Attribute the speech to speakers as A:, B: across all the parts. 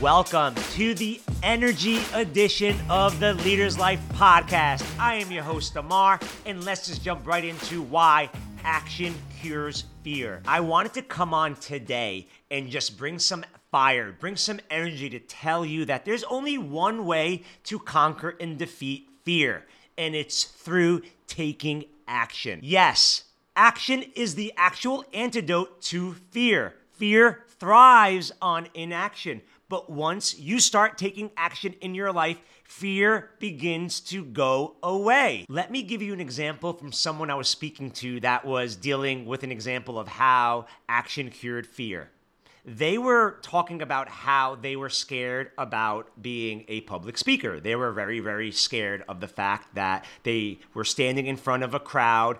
A: welcome to the energy edition of the Leaders Life podcast. I am your host, Ammar, and let's just jump right into why action cures fear. I wanted to come on today and just bring some fire, bring some energy to tell you that there's only one way to conquer and defeat fear, and it's through taking action. Yes, action is the actual antidote to fear. Fear thrives on inaction. But once you start taking action in your life, fear begins to go away. Let me give you an example from someone I was speaking to that was dealing with an example of how action cured fear. They were talking about how they were scared about being a public speaker. They were very, very scared of the fact that they were standing in front of a crowd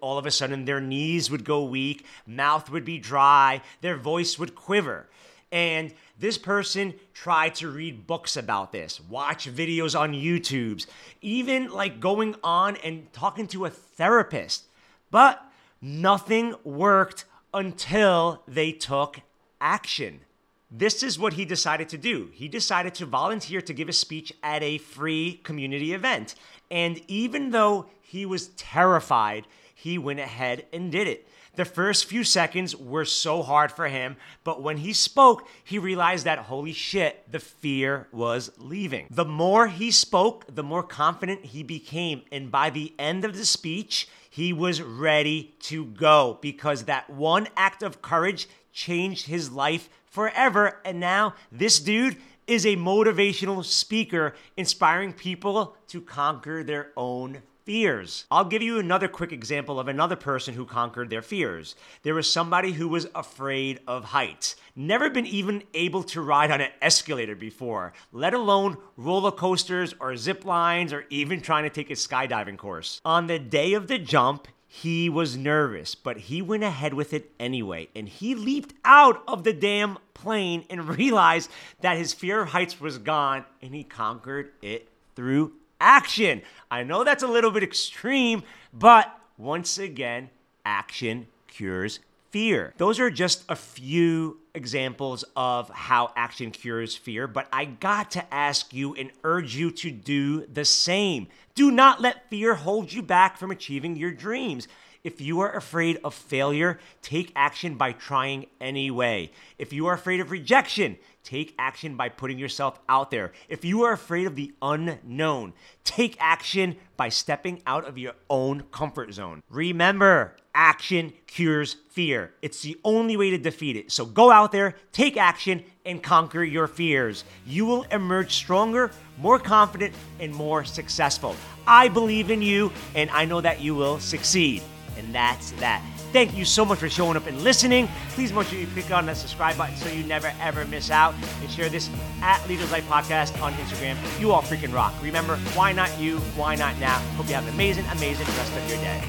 A: all of a sudden their knees would go weak, mouth would be dry, their voice would quiver. And this person tried to read books about this, watch videos on YouTube's, even like going on and talking to a therapist. But nothing worked until they took action. This is what he decided to do. He decided to volunteer to give a speech at a free community event. And even though he was terrified, he went ahead and did it. The first few seconds were so hard for him, but when he spoke, he realized that holy shit, the fear was leaving. The more he spoke, the more confident he became. And by the end of the speech, he was ready to go because that one act of courage changed his life forever. And now this dude is a motivational speaker inspiring people to conquer their own fears. I'll give you another quick example of another person who conquered their fears. There was somebody who was afraid of heights, never been even able to ride on an escalator before, let alone roller coasters or zip lines or even trying to take a skydiving course. On the day of the jump, he was nervous, but he went ahead with it anyway. And he leaped out of the damn plane and realized that his fear of heights was gone and he conquered it through action. I know that's a little bit extreme, but once again, action cures fear. Those are just a few examples of how action cures fear, but I got to ask you and urge you to do the same. Do not let fear hold you back from achieving your dreams. If you are afraid of failure, take action by trying anyway. If you are afraid of rejection, take action by putting yourself out there. If you are afraid of the unknown, take action by stepping out of your own comfort zone. Remember, action cures fear. It's the only way to defeat it. So go out there, take action, and conquer your fears. You will emerge stronger, more confident, and more successful. I believe in you, and I know that you will succeed. And that's that. Thank you so much for showing up and listening. Please make sure you click on that subscribe button so you never ever miss out. And share this at Leaders Life Podcast on Instagram. You all freaking rock. Remember, why not you? Why not now? Hope you have an amazing, amazing rest of your day.